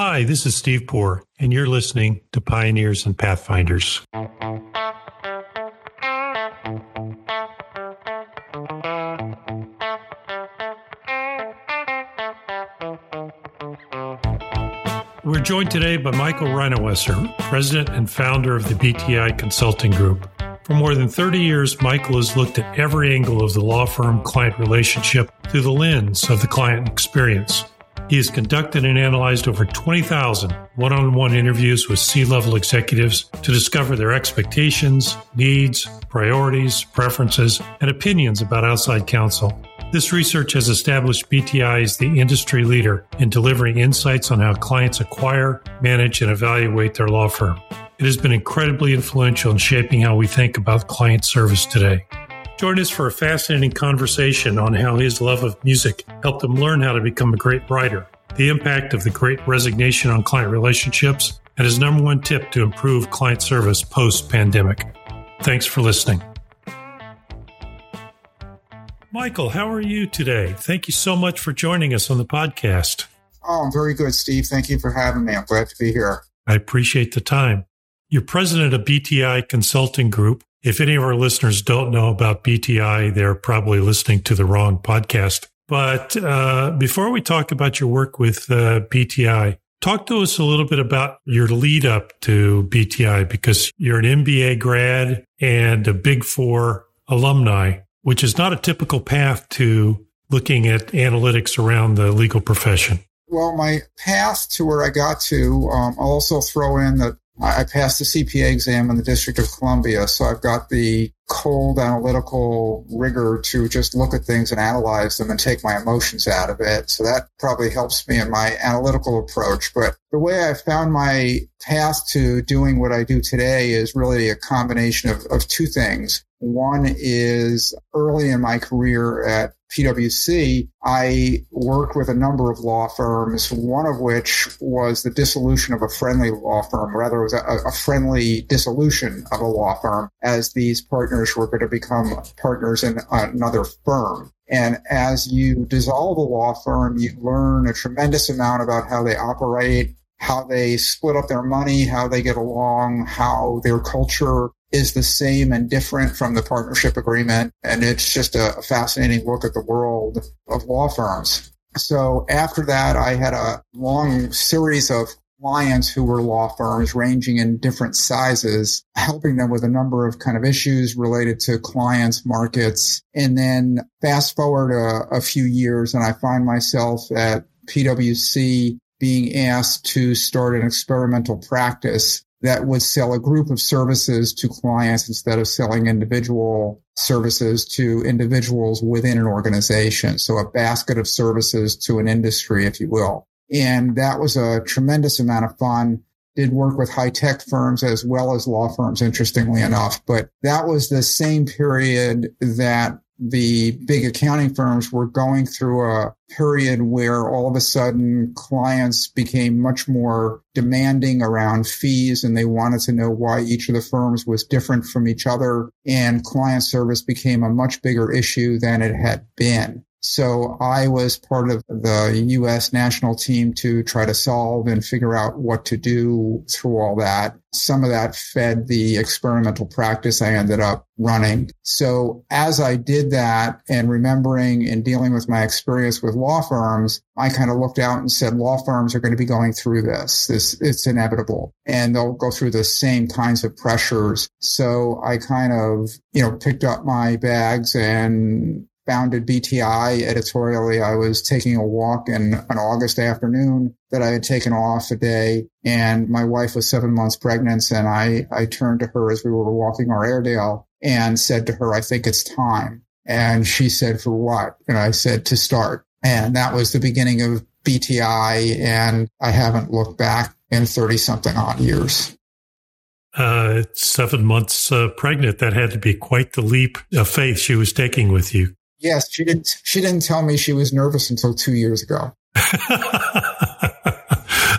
Hi, this is Steve Poor, and you're listening to Pioneers and Pathfinders. We're joined today by Michael Rynowecer, President and founder of the BTI Consulting Group. For more than 30 years, Michael has looked at every angle of the law firm client relationship through the lens of the client experience. He has conducted and analyzed over 20,000 one on one interviews with C level executives to discover their expectations, needs, priorities, preferences, and opinions about outside counsel. This research has established BTI as the industry leader in delivering insights on how clients acquire, manage, and evaluate their law firm. It has been incredibly influential in shaping how we think about client service today. Join us for a fascinating conversation on how his love of music helped him learn how to become a great writer, the impact of the great resignation on client relationships, and his number one tip to improve client service post pandemic. Thanks for listening. Michael, how are you today? Thank you so much for joining us on the podcast. Oh, I'm very good, Steve. Thank you for having me. I'm glad to be here. I appreciate the time. You're president of BTI Consulting Group, if any of our listeners don't know about BTI, they're probably listening to the wrong podcast. But uh, before we talk about your work with uh, BTI, talk to us a little bit about your lead up to BTI because you're an MBA grad and a Big Four alumni, which is not a typical path to looking at analytics around the legal profession. Well, my path to where I got to, um, I'll also throw in that I passed the CPA exam in the District of Columbia, so I've got the cold analytical rigor to just look at things and analyze them and take my emotions out of it. So that probably helps me in my analytical approach. But the way I found my path to doing what I do today is really a combination of, of two things. One is early in my career at PwC, I worked with a number of law firms, one of which was the dissolution of a friendly law firm. Rather, it was a, a friendly dissolution of a law firm as these partners were going to become partners in another firm. And as you dissolve a law firm, you learn a tremendous amount about how they operate, how they split up their money, how they get along, how their culture is the same and different from the partnership agreement. And it's just a fascinating look at the world of law firms. So after that, I had a long series of clients who were law firms ranging in different sizes, helping them with a number of kind of issues related to clients, markets. And then fast forward a, a few years and I find myself at PwC being asked to start an experimental practice that would sell a group of services to clients instead of selling individual services to individuals within an organization. So a basket of services to an industry, if you will. And that was a tremendous amount of fun. Did work with high tech firms as well as law firms, interestingly enough. But that was the same period that the big accounting firms were going through a period where all of a sudden clients became much more demanding around fees and they wanted to know why each of the firms was different from each other and client service became a much bigger issue than it had been. So I was part of the U.S. national team to try to solve and figure out what to do through all that. Some of that fed the experimental practice I ended up running. So as I did that and remembering and dealing with my experience with law firms, I kind of looked out and said, law firms are going to be going through this. This, it's inevitable and they'll go through the same kinds of pressures. So I kind of, you know, picked up my bags and founded BTI editorially, I was taking a walk in an August afternoon that I had taken off a day and my wife was seven months pregnant. And I, I turned to her as we were walking our Airedale and said to her, I think it's time. And she said, for what? And I said, to start. And that was the beginning of BTI. And I haven't looked back in 30 something odd years. Uh, seven months uh, pregnant. That had to be quite the leap of faith she was taking with you. Yes, she didn't. She didn't tell me she was nervous until two years ago.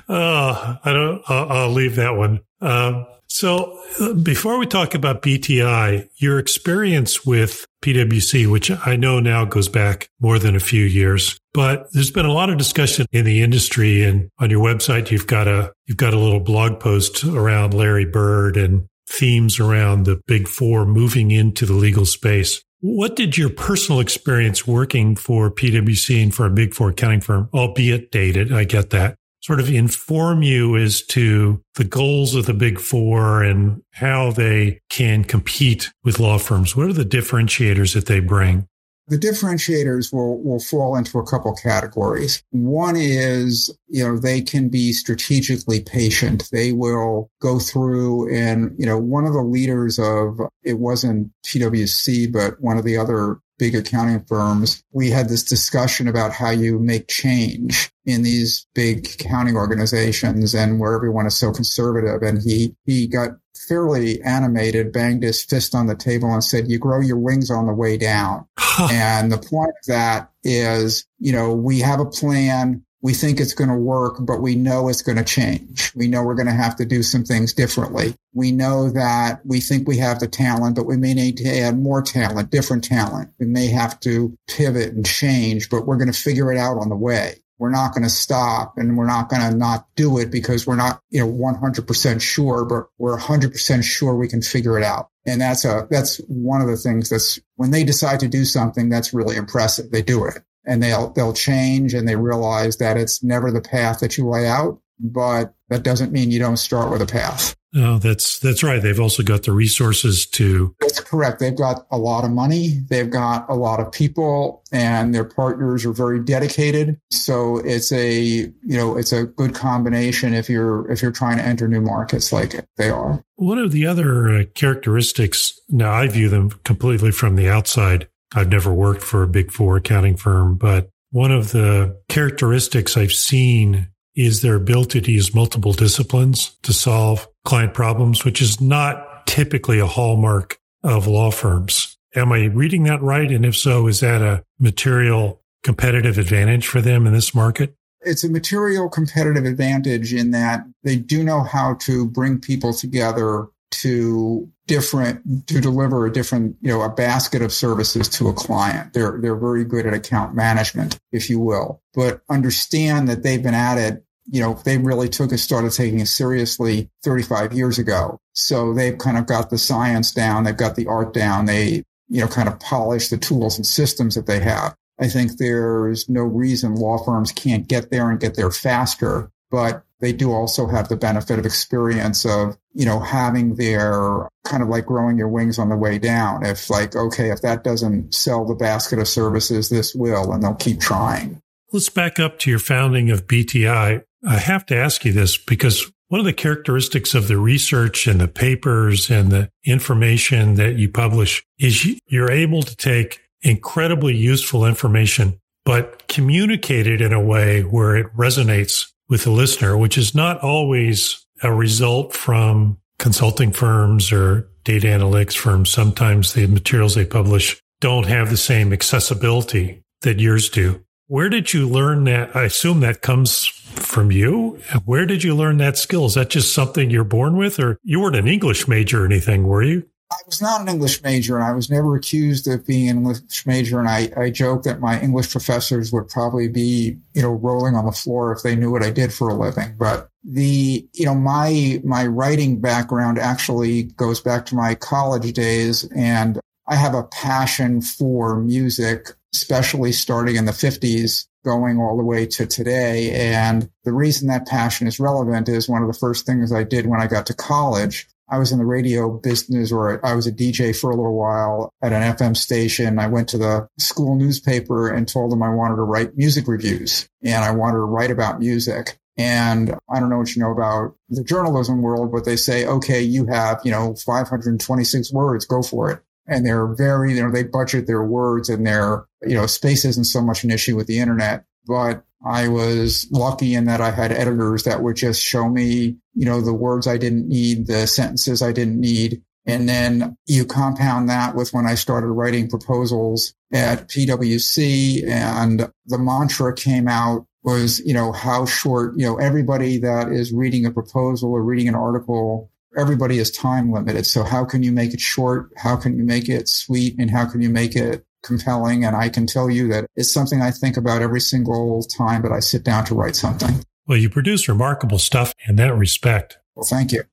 Uh, I don't. I'll, I'll leave that one. Um, so uh, before we talk about BTI, your experience with PwC, which I know now goes back more than a few years, but there's been a lot of discussion in the industry and on your website, you've got a, you've got a little blog post around Larry Bird and themes around the big four moving into the legal space. What did your personal experience working for PwC and for a big four accounting firm, albeit dated, I get that, sort of inform you as to the goals of the big four and how they can compete with law firms? What are the differentiators that they bring? The differentiators will, will fall into a couple categories. One is, you know, they can be strategically patient. They will go through and, you know, one of the leaders of, it wasn't PwC, but one of the other big accounting firms, we had this discussion about how you make change in these big accounting organizations and where everyone is so conservative. And he, he got fairly animated, banged his fist on the table and said, you grow your wings on the way down. and the point of that is, you know, we have a plan we think it's going to work, but we know it's going to change. We know we're going to have to do some things differently. We know that we think we have the talent, but we may need to add more talent, different talent. We may have to pivot and change, but we're going to figure it out on the way. We're not going to stop and we're not going to not do it because we're not, you know, 100% sure, but we're 100% sure we can figure it out. And that's a, that's one of the things that's when they decide to do something, that's really impressive. They do it and they'll they'll change and they realize that it's never the path that you lay out but that doesn't mean you don't start with a path. No that's that's right. They've also got the resources to that's correct. They've got a lot of money. They've got a lot of people and their partners are very dedicated. So it's a you know it's a good combination if you're if you're trying to enter new markets like they are. One of the other uh, characteristics? Now i view them completely from the outside I've never worked for a big four accounting firm, but one of the characteristics I've seen is their ability to use multiple disciplines to solve client problems, which is not typically a hallmark of law firms. Am I reading that right? And if so, is that a material competitive advantage for them in this market? It's a material competitive advantage in that they do know how to bring people together to different to deliver a different you know a basket of services to a client. They're they're very good at account management if you will. But understand that they've been at it you know they really took it started taking it seriously 35 years ago. So they've kind of got the science down they've got the art down they you know kind of polish the tools and systems that they have. I think there's no reason law firms can't get there and get there faster but they do also have the benefit of experience of, you know, having their kind of like growing your wings on the way down. If like, okay, if that doesn't sell the basket of services, this will, and they'll keep trying. Let's back up to your founding of BTI. I have to ask you this because one of the characteristics of the research and the papers and the information that you publish is you're able to take incredibly useful information, but communicate it in a way where it resonates with the listener, which is not always a result from consulting firms or data analytics firms. Sometimes the materials they publish don't have the same accessibility that yours do. Where did you learn that? I assume that comes from you. Where did you learn that skill? Is that just something you're born with, or you weren't an English major or anything, were you? I was not an English major and I was never accused of being an English major. And I, I joke that my English professors would probably be, you know, rolling on the floor if they knew what I did for a living. But the, you know, my, my writing background actually goes back to my college days and I have a passion for music, especially starting in the fifties going all the way to today. And the reason that passion is relevant is one of the first things I did when I got to college I was in the radio business or I was a DJ for a little while at an FM station. I went to the school newspaper and told them I wanted to write music reviews and I wanted to write about music. And I don't know what you know about the journalism world, but they say, okay, you have, you know, 526 words, go for it. And they're very, you know, they budget their words and their, you know, space isn't so much an issue with the internet, but I was lucky in that I had editors that would just show me, you know, the words I didn't need, the sentences I didn't need. And then you compound that with when I started writing proposals at PwC and the mantra came out was, you know, how short, you know, everybody that is reading a proposal or reading an article, everybody is time limited. So how can you make it short? How can you make it sweet? And how can you make it compelling? And I can tell you that it's something I think about every single time that I sit down to write something. Well, you produce remarkable stuff in that respect. Well, thank you.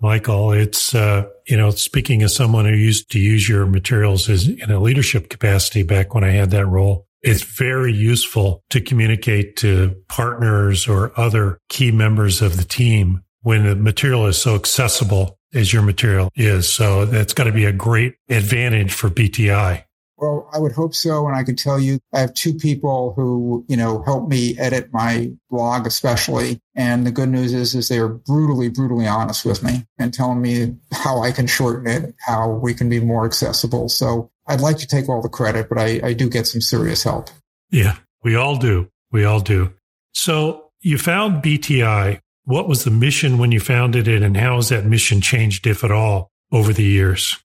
Michael, it's, uh, you know, speaking as someone who used to use your materials as in a leadership capacity back when I had that role, it's very useful to communicate to partners or other key members of the team when the material is so accessible as your material is. So that's got to be a great advantage for BTI. Well, I would hope so. And I can tell you, I have two people who, you know, help me edit my blog, especially. And the good news is, is they're brutally, brutally honest with me and telling me how I can shorten it, how we can be more accessible. So I'd like to take all the credit, but I, I do get some serious help. Yeah, we all do. We all do. So you found BTI. What was the mission when you founded it and how has that mission changed, if at all, over the years?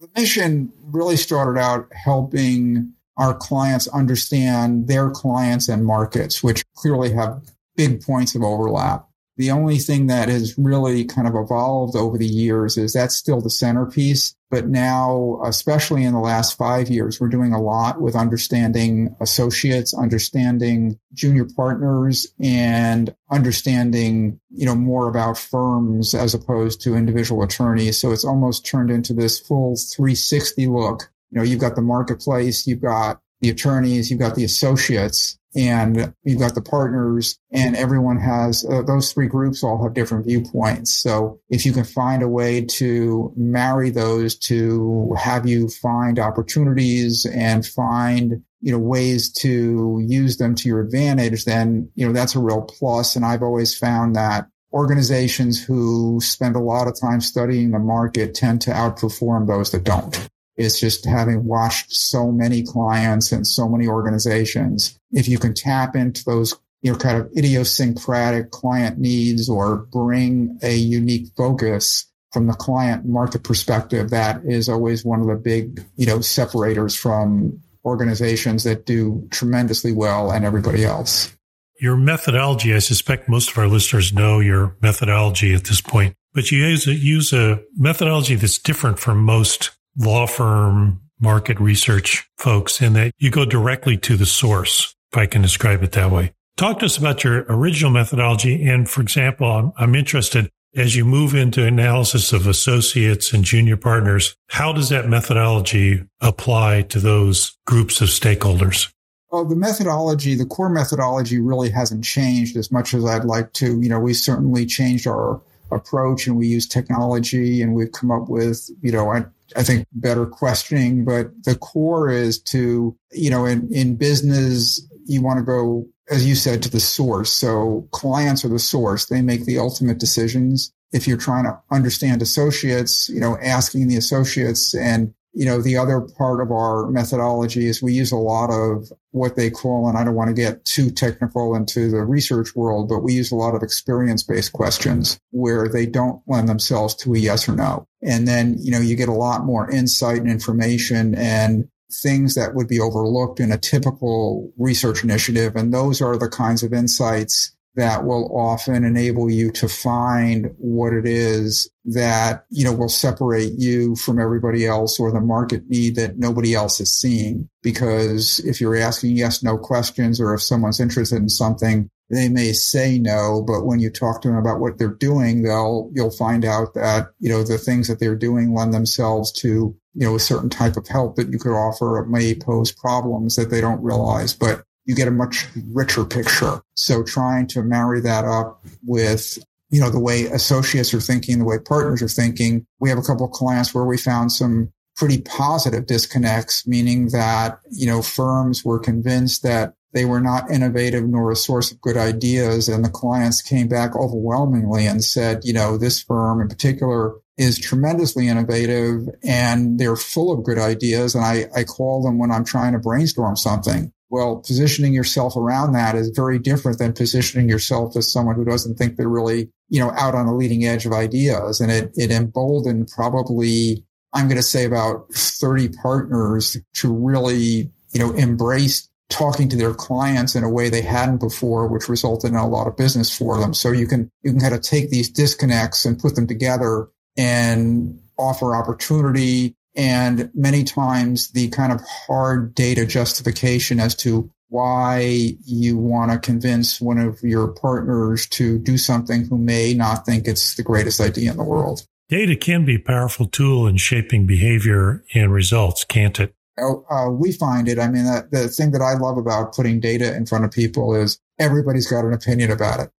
The mission really started out helping our clients understand their clients and markets, which clearly have big points of overlap. The only thing that has really kind of evolved over the years is that's still the centerpiece. But now, especially in the last five years, we're doing a lot with understanding associates, understanding junior partners and understanding, you know, more about firms as opposed to individual attorneys. So it's almost turned into this full 360 look. You know, you've got the marketplace, you've got the attorneys, you've got the associates, and you've got the partners and everyone has uh, those three groups all have different viewpoints. So if you can find a way to marry those to have you find opportunities and find you know ways to use them to your advantage then you know that's a real plus. And i've always found that organizations who spend a lot of time studying the market tend to outperform those that don't is just having watched so many clients and so many organizations. If you can tap into those, you know, kind of idiosyncratic client needs or bring a unique focus from the client market perspective, that is always one of the big, you know, separators from organizations that do tremendously well and everybody else. Your methodology, I suspect most of our listeners know your methodology at this point, but you use a, use a methodology that's different from most law firm market research folks in that you go directly to the source, if I can describe it that way. Talk to us about your original methodology. And for example, I'm, I'm interested as you move into analysis of associates and junior partners, how does that methodology apply to those groups of stakeholders? Well, the methodology, the core methodology really hasn't changed as much as I'd like to. You know, we certainly changed our approach and we use technology and we've come up with, you know, I, think better questioning, but the core is to, you know, in, in business, you want to go, as you said, to the source. So clients are the source. They make the ultimate decisions. If you're trying to understand associates, you know, asking the associates and you know, the other part of our methodology is we use a lot of what they call, and I don't want to get too technical into the research world, but we use a lot of experience based questions where they don't lend themselves to a yes or no. And then, you know, you get a lot more insight and information and things that would be overlooked in a typical research initiative. And those are the kinds of insights that will often enable you to find what it is that, you know, will separate you from everybody else or the market need that nobody else is seeing. Because if you're asking yes, no questions, or if someone's interested in something, they may say no, but when you talk to them about what they're doing, they'll, you'll find out that, you know, the things that they're doing lend themselves to, you know, a certain type of help that you could offer. It may pose problems that they don't realize, but you get a much richer picture. So trying to marry that up with you know the way associates are thinking, the way partners are thinking. We have a couple of clients where we found some pretty positive disconnects, meaning that you know firms were convinced that they were not innovative nor a source of good ideas, and the clients came back overwhelmingly and said, you know, this firm in particular is tremendously innovative and they're full of good ideas. And I, I call them when I'm trying to brainstorm something. Well, positioning yourself around that is very different than positioning yourself as someone who doesn't think they're really, you know, out on the leading edge of ideas. And it, it emboldened probably, I'm going to say about 30 partners to really, you know, embrace talking to their clients in a way they hadn't before, which resulted in a lot of business for them. So you can, you can kind of take these disconnects and put them together and offer opportunity. And many times the kind of hard data justification as to why you want to convince one of your partners to do something who may not think it's the greatest idea in the world. Data can be a powerful tool in shaping behavior and results, can't it? Uh, we find it. I mean, uh, the thing that I love about putting data in front of people is everybody's got an opinion about it.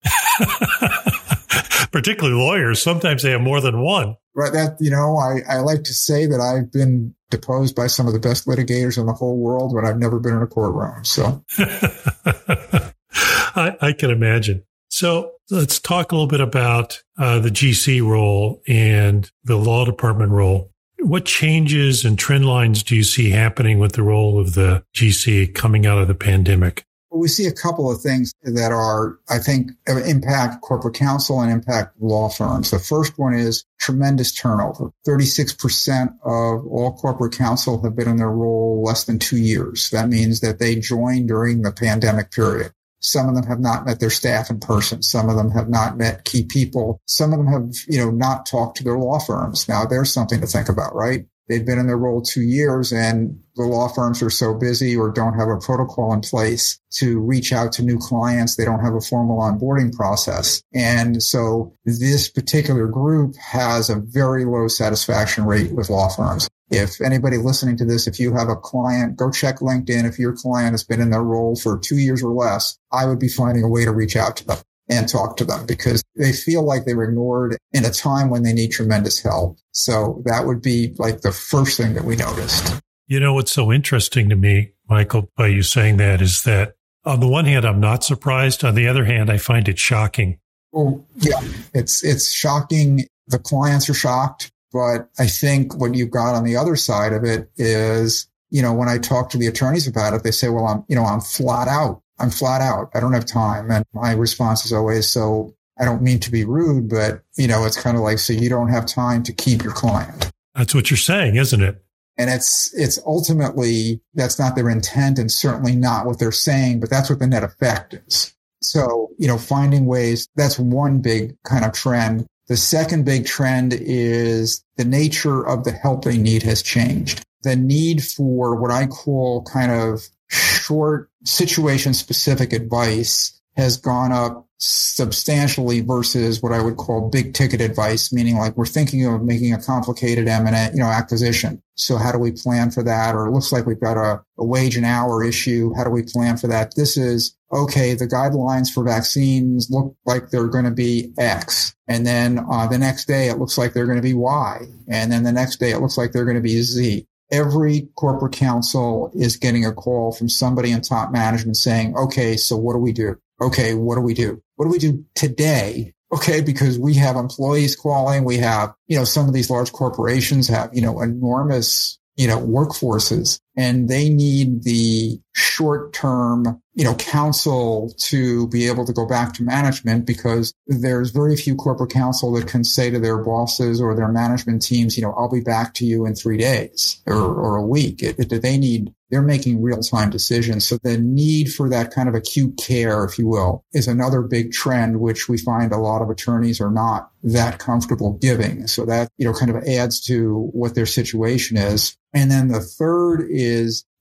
Particularly lawyers. Sometimes they have more than one. Right. That, you know, I, I like to say that I've been deposed by some of the best litigators in the whole world, but I've never been in a courtroom. So I, I, can imagine. So let's talk a little bit about uh, the GC role and the law department role. What changes and trend lines do you see happening with the role of the GC coming out of the pandemic? we see a couple of things that are, I think, uh, impact corporate counsel and impact law firms. The first one is tremendous turnover. 36% of all corporate counsel have been in their role less than two years. That means that they joined during the pandemic period. Some of them have not met their staff in person. Some of them have not met key people. Some of them have, you know, not talked to their law firms. Now there's something to think about, right? They've been in their role two years and the law firms are so busy or don't have a protocol in place to reach out to new clients. They don't have a formal onboarding process. And so this particular group has a very low satisfaction rate with law firms. If anybody listening to this, if you have a client, go check LinkedIn. If your client has been in their role for two years or less, I would be finding a way to reach out to them and talk to them because they feel like they were ignored in a time when they need tremendous help. So that would be like the first thing that we noticed. You know, what's so interesting to me, Michael, by you saying that is that on the one hand, I'm not surprised. On the other hand, I find it shocking. Oh, yeah, it's, it's shocking. The clients are shocked, but I think what you've got on the other side of it is, you know, when I talk to the attorneys about it, they say, well, I'm, you know, I'm flat out. I'm flat out. I don't have time. And my response is always, so I don't mean to be rude, but you know, it's kind of like, so you don't have time to keep your client. That's what you're saying, isn't it? And it's, it's ultimately, that's not their intent and certainly not what they're saying, but that's what the net effect is. So, you know, finding ways, that's one big kind of trend. The second big trend is the nature of the help they need has changed. The need for what I call kind of short situation specific advice has gone up substantially versus what I would call big ticket advice, meaning like we're thinking of making a complicated M&A, you know, acquisition. So how do we plan for that? Or it looks like we've got a, a wage and hour issue. How do we plan for that? This is okay. The guidelines for vaccines look like they're going to be X. And then uh, the next day it looks like they're going to be Y. And then the next day it looks like they're going to be Z every corporate counsel is getting a call from somebody in top management saying, okay, so what do we do? Okay, what do we do? What do we do today? Okay, because we have employees calling. We have, you know, some of these large corporations have, you know, enormous, you know, workforces and they need the short term, you know, counsel to be able to go back to management because there's very few corporate counsel that can say to their bosses or their management teams, you know, I'll be back to you in three days or, or a week. It, it, they need, they're making real time decisions. So the need for that kind of acute care, if you will, is another big trend, which we find a lot of attorneys are not that comfortable giving. So that, you know, kind of adds to what their situation is. And then the third is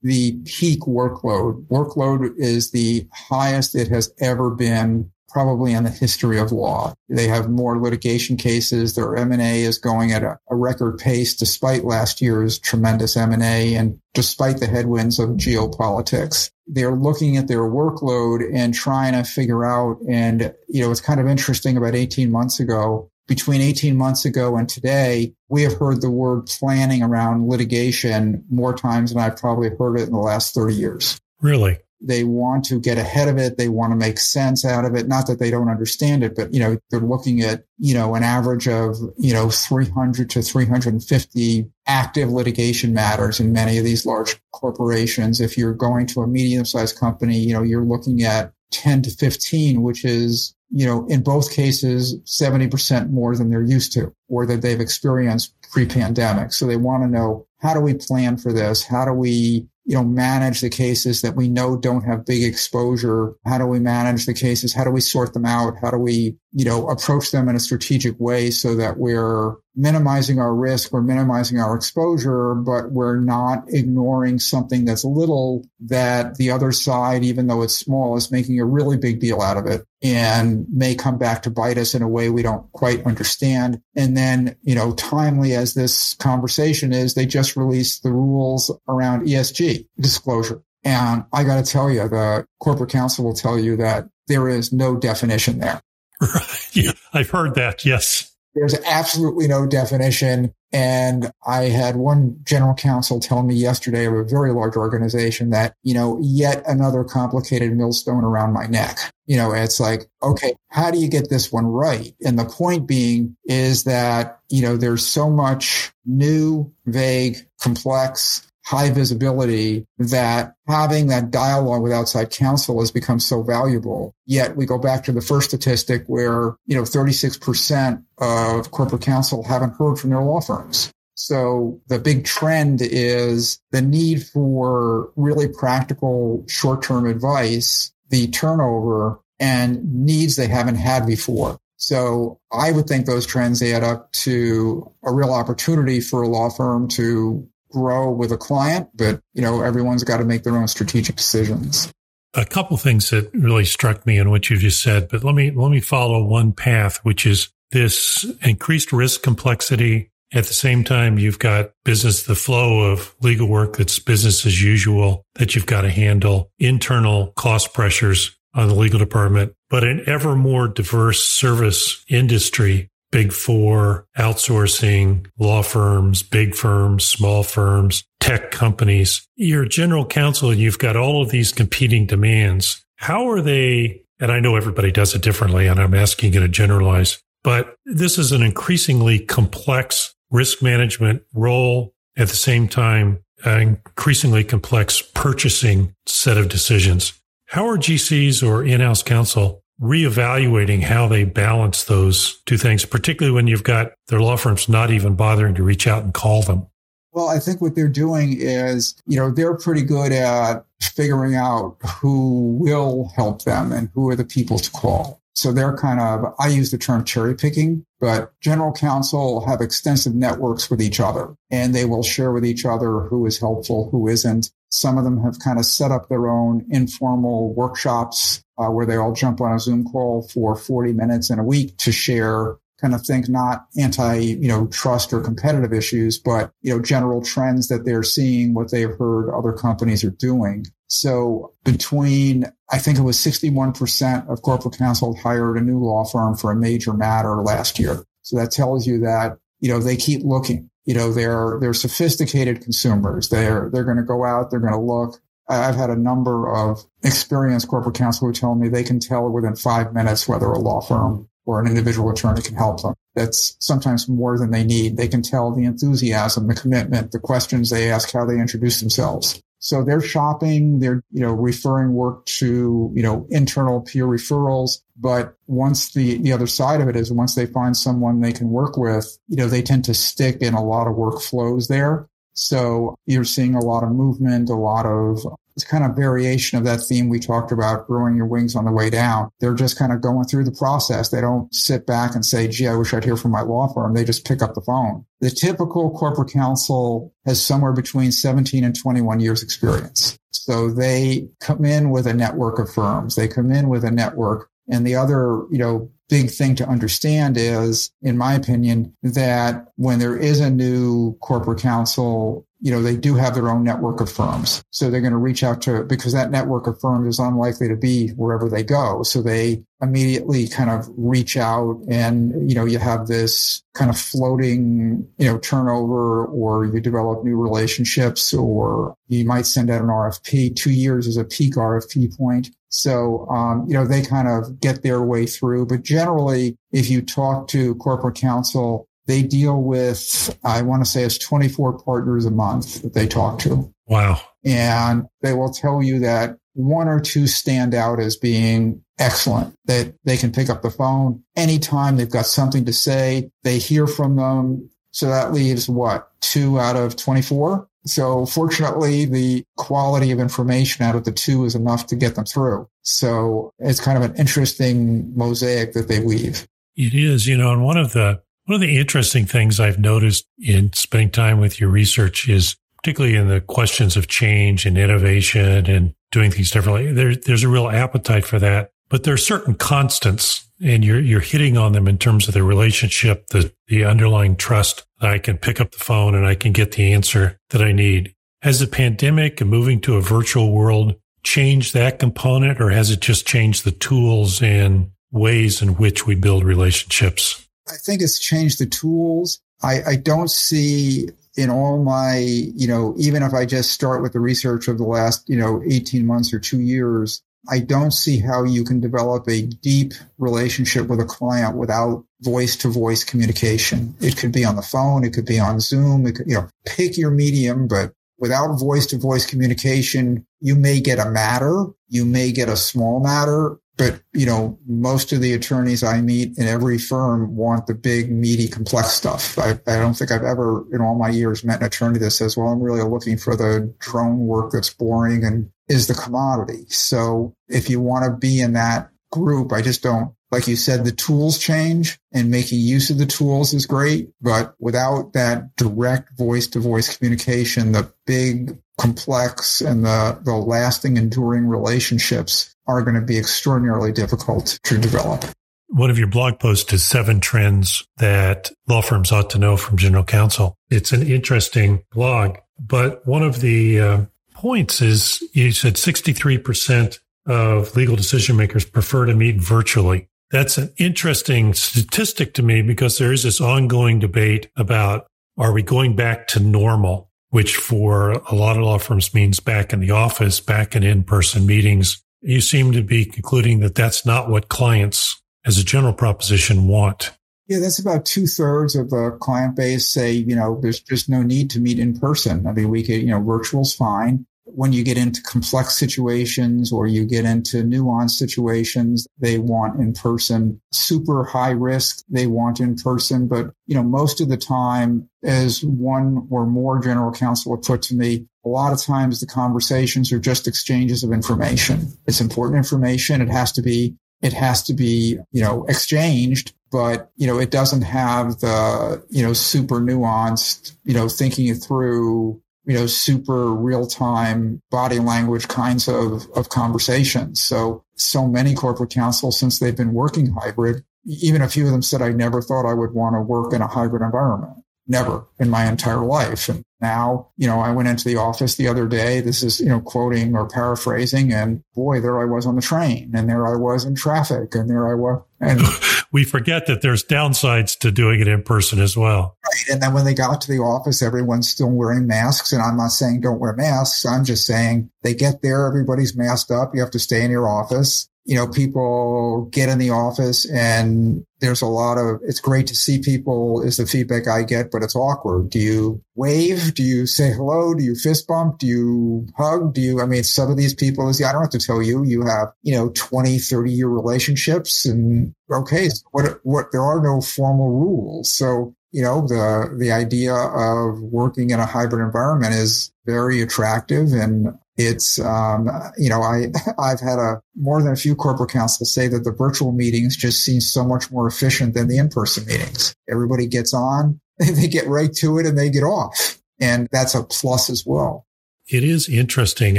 the peak workload. Workload is the highest it has ever been probably in the history of law. They have more litigation cases. Their M&A is going at a, a record pace despite last year's tremendous M&A and despite the headwinds of geopolitics. They're looking at their workload and trying to figure out, and, you know, it's kind of interesting about 18 months ago, between 18 months ago and today, we have heard the word planning around litigation more times than I've probably heard it in the last 30 years. Really? They want to get ahead of it. They want to make sense out of it. Not that they don't understand it, but, you know, they're looking at, you know, an average of, you know, 300 to 350 active litigation matters in many of these large corporations. If you're going to a medium sized company, you know, you're looking at 10 to 15, which is you know, in both cases, 70% more than they're used to or that they've experienced pre-pandemic. So they want to know, how do we plan for this? How do we, you know, manage the cases that we know don't have big exposure? How do we manage the cases? How do we sort them out? How do we, you know, approach them in a strategic way so that we're minimizing our risk, we're minimizing our exposure, but we're not ignoring something that's little that the other side, even though it's small, is making a really big deal out of it and may come back to bite us in a way we don't quite understand. And then, you know, timely as this conversation is, they just released the rules around ESG disclosure. And I got to tell you, the corporate counsel will tell you that there is no definition there. Right. Yeah, I've heard that. Yes. There's absolutely no definition. And I had one general counsel tell me yesterday of a very large organization that, you know, yet another complicated millstone around my neck. You know, it's like, okay, how do you get this one right? And the point being is that, you know, there's so much new, vague, complex, high visibility that having that dialogue with outside counsel has become so valuable. Yet we go back to the first statistic where, you know, 36% of corporate counsel haven't heard from their law firms. So the big trend is the need for really practical short-term advice, the turnover and needs they haven't had before. So I would think those trends add up to a real opportunity for a law firm to grow with a client, but you know, everyone's got to make their own strategic decisions. A couple things that really struck me in what you just said, but let me let me follow one path, which is this increased risk complexity. At the same time, you've got business, the flow of legal work that's business as usual that you've got to handle, internal cost pressures on the legal department, but an ever more diverse service industry big four, outsourcing, law firms, big firms, small firms, tech companies. You're general counsel and you've got all of these competing demands. How are they? And I know everybody does it differently, and I'm asking you to generalize, but this is an increasingly complex risk management role. At the same time, an increasingly complex purchasing set of decisions. How are GCs or in-house counsel reevaluating how they balance those two things, particularly when you've got their law firms not even bothering to reach out and call them? Well, I think what they're doing is, you know, they're pretty good at figuring out who will help them and who are the people to call. So they're kind of, I use the term cherry picking, but general counsel have extensive networks with each other and they will share with each other who is helpful, who isn't. Some of them have kind of set up their own informal workshops uh, where they all jump on a Zoom call for 40 minutes in a week to share kind of think not anti, you know, trust or competitive issues, but, you know, general trends that they're seeing, what they've heard other companies are doing. So between, I think it was 61% of corporate counsel hired a new law firm for a major matter last year. So that tells you that, you know, they keep looking. You know, they're, they're sophisticated consumers. They're, they're going to go out. They're going to look. I've had a number of experienced corporate counsel who tell me they can tell within five minutes whether a law firm or an individual attorney can help them. That's sometimes more than they need. They can tell the enthusiasm, the commitment, the questions they ask, how they introduce themselves. So they're shopping, they're, you know, referring work to, you know, internal peer referrals. But once the, the other side of it is once they find someone they can work with, you know, they tend to stick in a lot of workflows there. So you're seeing a lot of movement, a lot of it's kind of variation of that theme we talked about growing your wings on the way down. They're just kind of going through the process. They don't sit back and say, gee, I wish I'd hear from my law firm. They just pick up the phone. The typical corporate counsel has somewhere between 17 and 21 years experience. So they come in with a network of firms. They come in with a network and the other, you know, big thing to understand is, in my opinion, that when there is a new corporate counsel, you know, they do have their own network of firms. So they're going to reach out to, because that network of firms is unlikely to be wherever they go. So they immediately kind of reach out and, you know, you have this kind of floating, you know, turnover or you develop new relationships or you might send out an RFP. Two years is a peak RFP point. So, um, you know, they kind of get their way through. But generally, if you talk to corporate counsel, they deal with, I want to say it's 24 partners a month that they talk to. Wow. And they will tell you that one or two stand out as being excellent, that they can pick up the phone anytime they've got something to say. They hear from them. So that leaves what? Two out of 24 So fortunately, the quality of information out of the two is enough to get them through. So it's kind of an interesting mosaic that they weave. It is, you know, and one of the one of the interesting things I've noticed in spending time with your research is particularly in the questions of change and innovation and doing things differently. There, there's a real appetite for that, but there are certain constants and you're, you're hitting on them in terms of the relationship, the, the underlying trust that I can pick up the phone and I can get the answer that I need. Has the pandemic and moving to a virtual world changed that component or has it just changed the tools and ways in which we build relationships? I think it's changed the tools. I, I don't see in all my, you know, even if I just start with the research of the last, you know, 18 months or two years, I don't see how you can develop a deep relationship with a client without voice to voice communication. It could be on the phone. It could be on Zoom. It could, you know, pick your medium, but without voice to voice communication, you may get a matter. You may get a small matter, but, you know, most of the attorneys I meet in every firm want the big, meaty, complex stuff. I, I don't think I've ever, in all my years, met an attorney that says, well, I'm really looking for the drone work that's boring and is the commodity. So if you want to be in that group, I just don't, like you said, the tools change and making use of the tools is great. But without that direct voice to voice communication, the big, complex and the, the lasting, enduring relationships are going to be extraordinarily difficult to develop. One of your blog posts is seven trends that law firms ought to know from general counsel. It's an interesting blog, but one of the uh, points is you said 63% of legal decision makers prefer to meet virtually. That's an interesting statistic to me because there is this ongoing debate about are we going back to normal, which for a lot of law firms means back in the office, back in in-person meetings. You seem to be concluding that that's not what clients as a general proposition want. Yeah, that's about two thirds of the client base say, you know, there's just no need to meet in person. I mean, we could, you know, virtual's fine. When you get into complex situations or you get into nuanced situations, they want in person. Super high risk, they want in person. But, you know, most of the time, as one or more general counsel would put to me, a lot of times the conversations are just exchanges of information. It's important information. It has to be it has to be, you know, exchanged, but, you know, it doesn't have the, you know, super nuanced, you know, thinking it through, you know, super real time body language kinds of, of conversations. So, so many corporate councils since they've been working hybrid, even a few of them said, I never thought I would want to work in a hybrid environment. Never in my entire life. And now, you know, I went into the office the other day. This is, you know, quoting or paraphrasing and boy, there I was on the train and there I was in traffic and there I was. And we forget that there's downsides to doing it in person as well. Right. And then when they got to the office, everyone's still wearing masks. And I'm not saying don't wear masks. I'm just saying they get there. Everybody's masked up. You have to stay in your office you know, people get in the office and there's a lot of, it's great to see people is the feedback I get, but it's awkward. Do you wave? Do you say hello? Do you fist bump? Do you hug? Do you, I mean, some of these people is, I don't have to tell you, you have, you know, 20, 30 year relationships and okay, so what, what, there are no formal rules. So, you know, the, the idea of working in a hybrid environment is very attractive and it's, um, you know, I, I've had a more than a few corporate counsels say that the virtual meetings just seem so much more efficient than the in-person meetings. Everybody gets on, they get right to it and they get off. And that's a plus as well. It is interesting.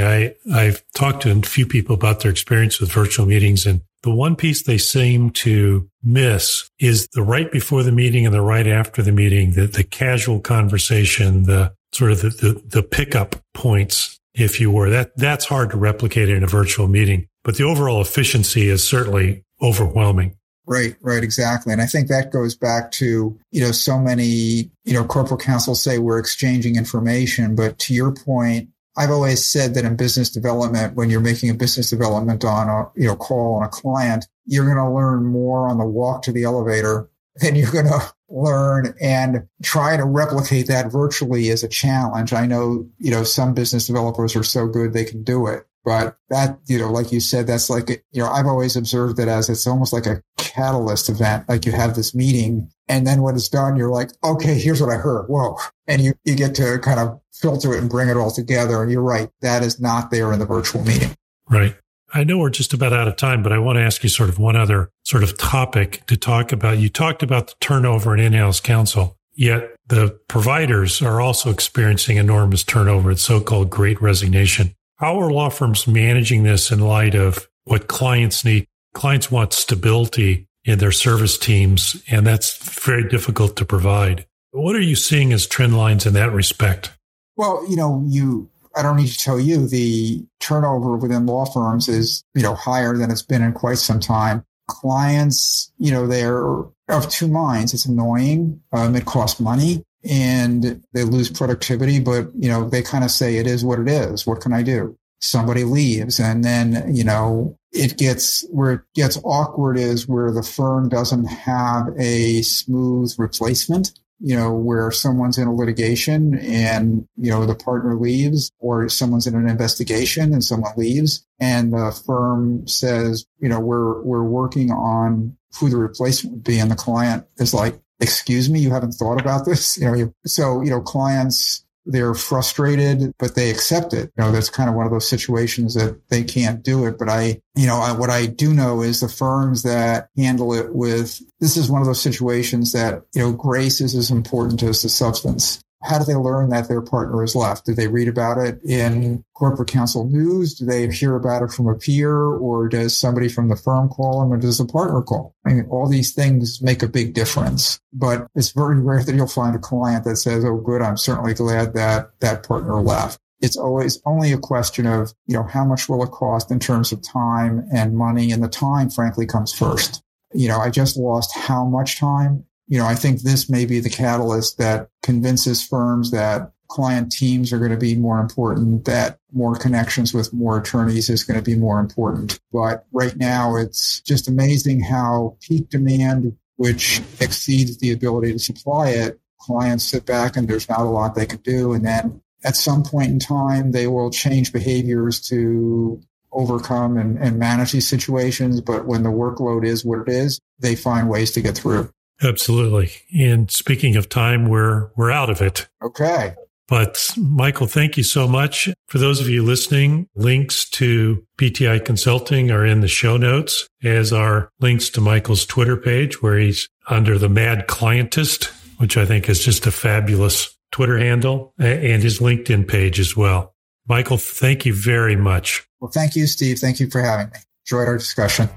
I, I've talked to a few people about their experience with virtual meetings and the one piece they seem to miss is the right before the meeting and the right after the meeting, the, the casual conversation, the sort of the, the, the pickup points if you were. That that's hard to replicate in a virtual meeting, but the overall efficiency is certainly overwhelming. Right, right, exactly. And I think that goes back to, you know, so many, you know, corporate counsels say we're exchanging information, but to your point, I've always said that in business development, when you're making a business development on a, you know, call on a client, you're going to learn more on the walk to the elevator than you're going to learn and try to replicate that virtually is a challenge. I know, you know, some business developers are so good they can do it. But that, you know, like you said, that's like, you know, I've always observed that as it's almost like a catalyst event. Like you have this meeting And then when it's done, you're like, okay, here's what I heard. Whoa. And you, you get to kind of filter it and bring it all together. And you're right. That is not there in the virtual meeting. Right. I know we're just about out of time, but I want to ask you sort of one other sort of topic to talk about. You talked about the turnover in in-house counsel, yet the providers are also experiencing enormous turnover. It's so-called great resignation. How are law firms managing this in light of what clients need? Clients want stability in their service teams, and that's very difficult to provide. What are you seeing as trend lines in that respect? Well, you know, you I don't need to tell you the turnover within law firms is, you know, higher than it's been in quite some time. Clients, you know, they're of two minds. It's annoying. Um, it costs money and they lose productivity, but, you know, they kind of say it is what it is. What can I do? Somebody leaves and then, you know, it gets where it gets awkward is where the firm doesn't have a smooth replacement you know, where someone's in a litigation and, you know, the partner leaves or someone's in an investigation and someone leaves and the firm says, you know, we're, we're working on who the replacement would be. And the client is like, excuse me, you haven't thought about this? You know, so, you know, clients, they're frustrated, but they accept it. You know, that's kind of one of those situations that they can't do it. But I, you know, I, what I do know is the firms that handle it with, this is one of those situations that, you know, grace is as important as the substance. How do they learn that their partner is left? Do they read about it in corporate counsel news? Do they hear about it from a peer or does somebody from the firm call them or does a partner call? I mean, all these things make a big difference, but it's very rare that you'll find a client that says, Oh, good. I'm certainly glad that that partner left. It's always only a question of, you know, how much will it cost in terms of time and money? And the time, frankly, comes first. You know, I just lost how much time you know, I think this may be the catalyst that convinces firms that client teams are going to be more important, that more connections with more attorneys is going to be more important. But right now, it's just amazing how peak demand, which exceeds the ability to supply it, clients sit back and there's not a lot they can do. And then at some point in time, they will change behaviors to overcome and, and manage these situations. But when the workload is what it is, they find ways to get through. Absolutely. And speaking of time, we're we're out of it. Okay. But Michael, thank you so much. For those of you listening, links to BTI Consulting are in the show notes, as are links to Michael's Twitter page where he's under the Mad Clientist, which I think is just a fabulous Twitter handle, and his LinkedIn page as well. Michael, thank you very much. Well, thank you, Steve. Thank you for having me. Enjoyed our discussion.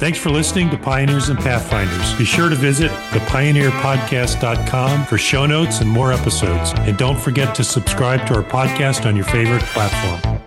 Thanks for listening to Pioneers and Pathfinders. Be sure to visit thepioneerpodcast.com for show notes and more episodes. And don't forget to subscribe to our podcast on your favorite platform.